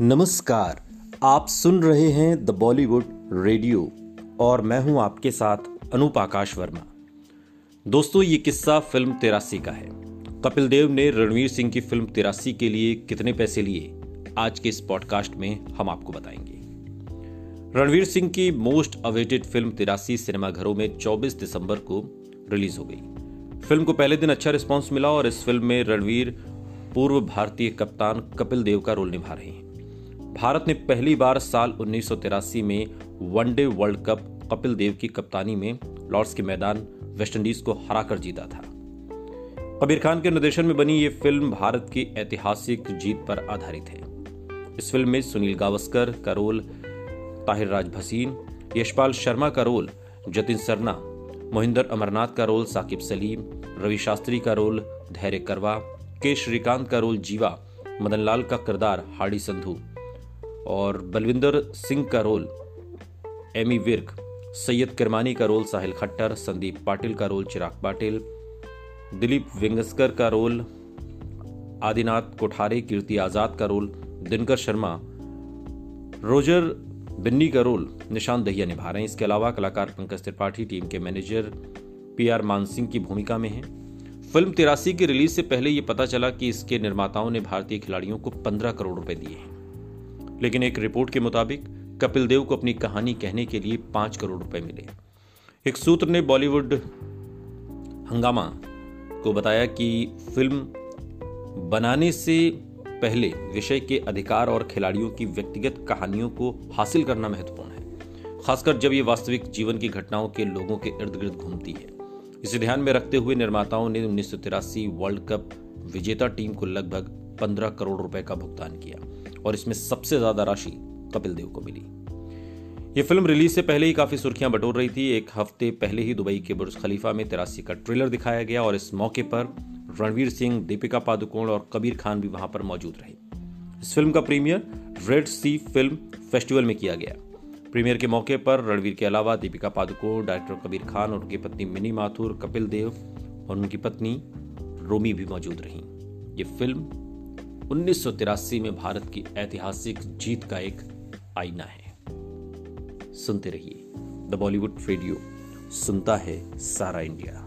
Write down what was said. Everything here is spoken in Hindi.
नमस्कार, आप सुन रहे हैं द बॉलीवुड रेडियो और मैं हूँ आपके साथ अनूप आकाश वर्मा। दोस्तों, ये किस्सा फ़िल्म तिरासी का है। कपिल देव ने रणवीर सिंह की फ़िल्म तिरासी के लिए कितने पैसे लिए, आज के इस पॉडकास्ट में हम आपको बताएँगे। रणवीर सिंह की मोस्ट अवेटेड फ़िल्म तिरासी सिनेमाघरों में 24 दिसंबर को रिलीज़ हो गई। फ़िल्म को पहले दिन अच्छा रिस्पॉन्स मिला और इस फ़िल्म में रणवीर पूर्व भारतीय कप्तान कपिल देव का रोल निभा रहे हैं। भारत ने पहली बार साल उन्नीस सौ तिरासी में one day world cup Kapil Dev की कप्तानी में लॉर्ड्स के मैदान वेस्टइंडीज को हराकर जीता था। कबीर खान के निर्देशन में बनी ये फ़िल्म भारत की ऐतिहासिक जीत पर आधारित है। इस फ़िल्म में सुनील गावस्कर का रोल, ताहिर राज भसीन यशपाल शर्मा का रोल, जतिन सरना, मोहिंदर अमरनाथ का रोल, साकिब सलीम, रवि शास्त्री का रोल, धैर्य करवा, के श्रीकांत का रोल, जीवा मदनलाल का किरदार, हाड़ी संधू। और बलविंदर सिंह का रोल, एमी विर्क, सैयद किरमानी का रोल, साहिल खट्टर, संदीप पाटिल का रोल, चिराग पाटिल, दिलीप वेंगस्कर का रोल, आदिनाथ कोठारे, कीर्ति आज़ाद का रोल, दिनकर शर्मा, रोजर बिन्नी का रोल निशान दहिया निभा रहे हैं। इसके अलावा कलाकार पंकज त्रिपाठी, टीम के मैनेजर पी आर मानसिंह की भूमिका में हैं। फ़िल्म तिरासी की रिलीज़ से पहले ये पता चला कि इसके निर्माताओं ने भारतीय खिलाड़ियों को 15 करोड़ रुपए दिए हैं। लेकिन एक रिपोर्ट के मुताबिक, कपिल देव को अपनी कहानी कहने के लिए पाँच करोड़ रुपए मिले। एक सूत्र ने बॉलीवुड हंगामा को बताया कि फ़िल्म बनाने से पहले विषय के अधिकार और खिलाड़ियों की व्यक्तिगत कहानियों को हासिल करना महत्वपूर्ण है, खासकर जब ये वास्तविक जीवन की घटनाओं के लोगों के इर्द गिर्द घूमती है। इसे ध्यान में रखते हुए निर्माताओं ने उन्नीस सौ तिरासी वर्ल्ड कप विजेता टीम को लगभग 15 करोड़ रुपए का भुगतान किया। और इसमें सबसे ज़्यादा राशि कपिल देव को मिली। यह फ़िल्म रिलीज़ से पहले ही काफ़ी सुर्खियाँ बटोर रही थी। एक हफ़्ते पहले ही दुबई के बुर्ज खलीफा में तिरासी का ट्रेलर दिखाया गया और इस मौके पर रणवीर सिंह, दीपिका पादुकोण और कबीर खान भी वहाँ पर मौजूद रहे। इस फ़िल्म का premiere Red Sea film festival में किया गया। प्रीमियर के मौके पर रणवीर के अलावा दीपिका पादुकोण, डायरेक्टर कबीर खान और उनकी पत्नी मिनी माथुर, कपिल देव और उनकी पत्नी रोमी भी मौजूद रहीं। ये फ़िल्म उन्नीस सौ तिरासी में भारत की ऐतिहासिक जीत का एक आईना है। सुनते रहिए। द बॉलीवुड रेडियो, सुनता है सारा इंडिया।